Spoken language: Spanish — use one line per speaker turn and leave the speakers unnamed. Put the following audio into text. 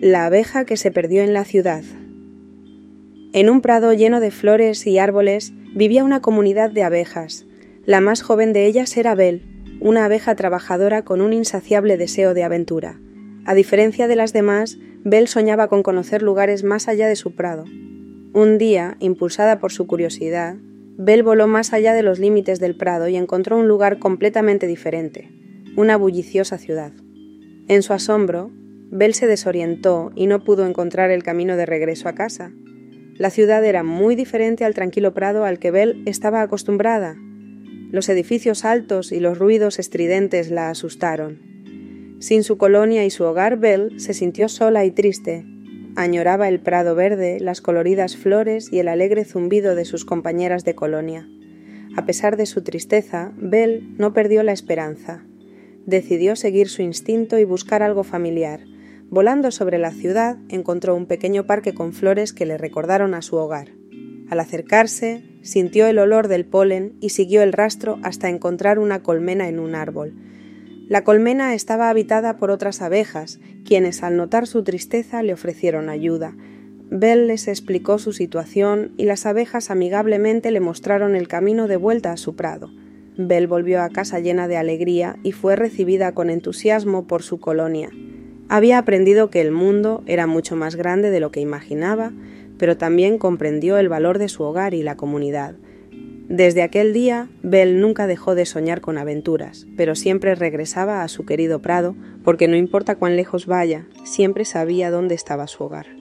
La abeja que se perdió en la ciudad. En un prado lleno de flores y árboles vivía una comunidad de abejas. La más joven de ellas era Bel, una abeja trabajadora con un insaciable deseo de aventura. A diferencia de las demás, Bel soñaba con conocer lugares más allá de su prado. Un día, impulsada por su curiosidad, Bel voló más allá de los límites del prado y encontró un lugar completamente diferente, una bulliciosa ciudad. En su asombro, Bell se desorientó y no pudo encontrar el camino de regreso a casa. La ciudad era muy diferente al tranquilo prado al que Bell estaba acostumbrada. Los edificios altos y los ruidos estridentes la asustaron. Sin su colonia y su hogar, Bell se sintió sola y triste. Añoraba el prado verde, las coloridas flores y el alegre zumbido de sus compañeras de colonia. A pesar de su tristeza, Bell no perdió la esperanza. Decidió seguir su instinto y buscar algo familiar, Volando sobre la ciudad, encontró un pequeño parque con flores que le recordaron a su hogar. Al acercarse, sintió el olor del polen y siguió el rastro hasta encontrar una colmena en un árbol. La colmena estaba habitada por otras abejas, quienes al notar su tristeza le ofrecieron ayuda. Bell les explicó su situación y las abejas amigablemente le mostraron el camino de vuelta a su prado. Bell volvió a casa llena de alegría y fue recibida con entusiasmo por su colonia. Había aprendido que el mundo era mucho más grande de lo que imaginaba, pero también comprendió el valor de su hogar y la comunidad. Desde aquel día, Bell nunca dejó de soñar con aventuras, pero siempre regresaba a su querido prado, porque no importa cuán lejos vaya, siempre sabía dónde estaba su hogar.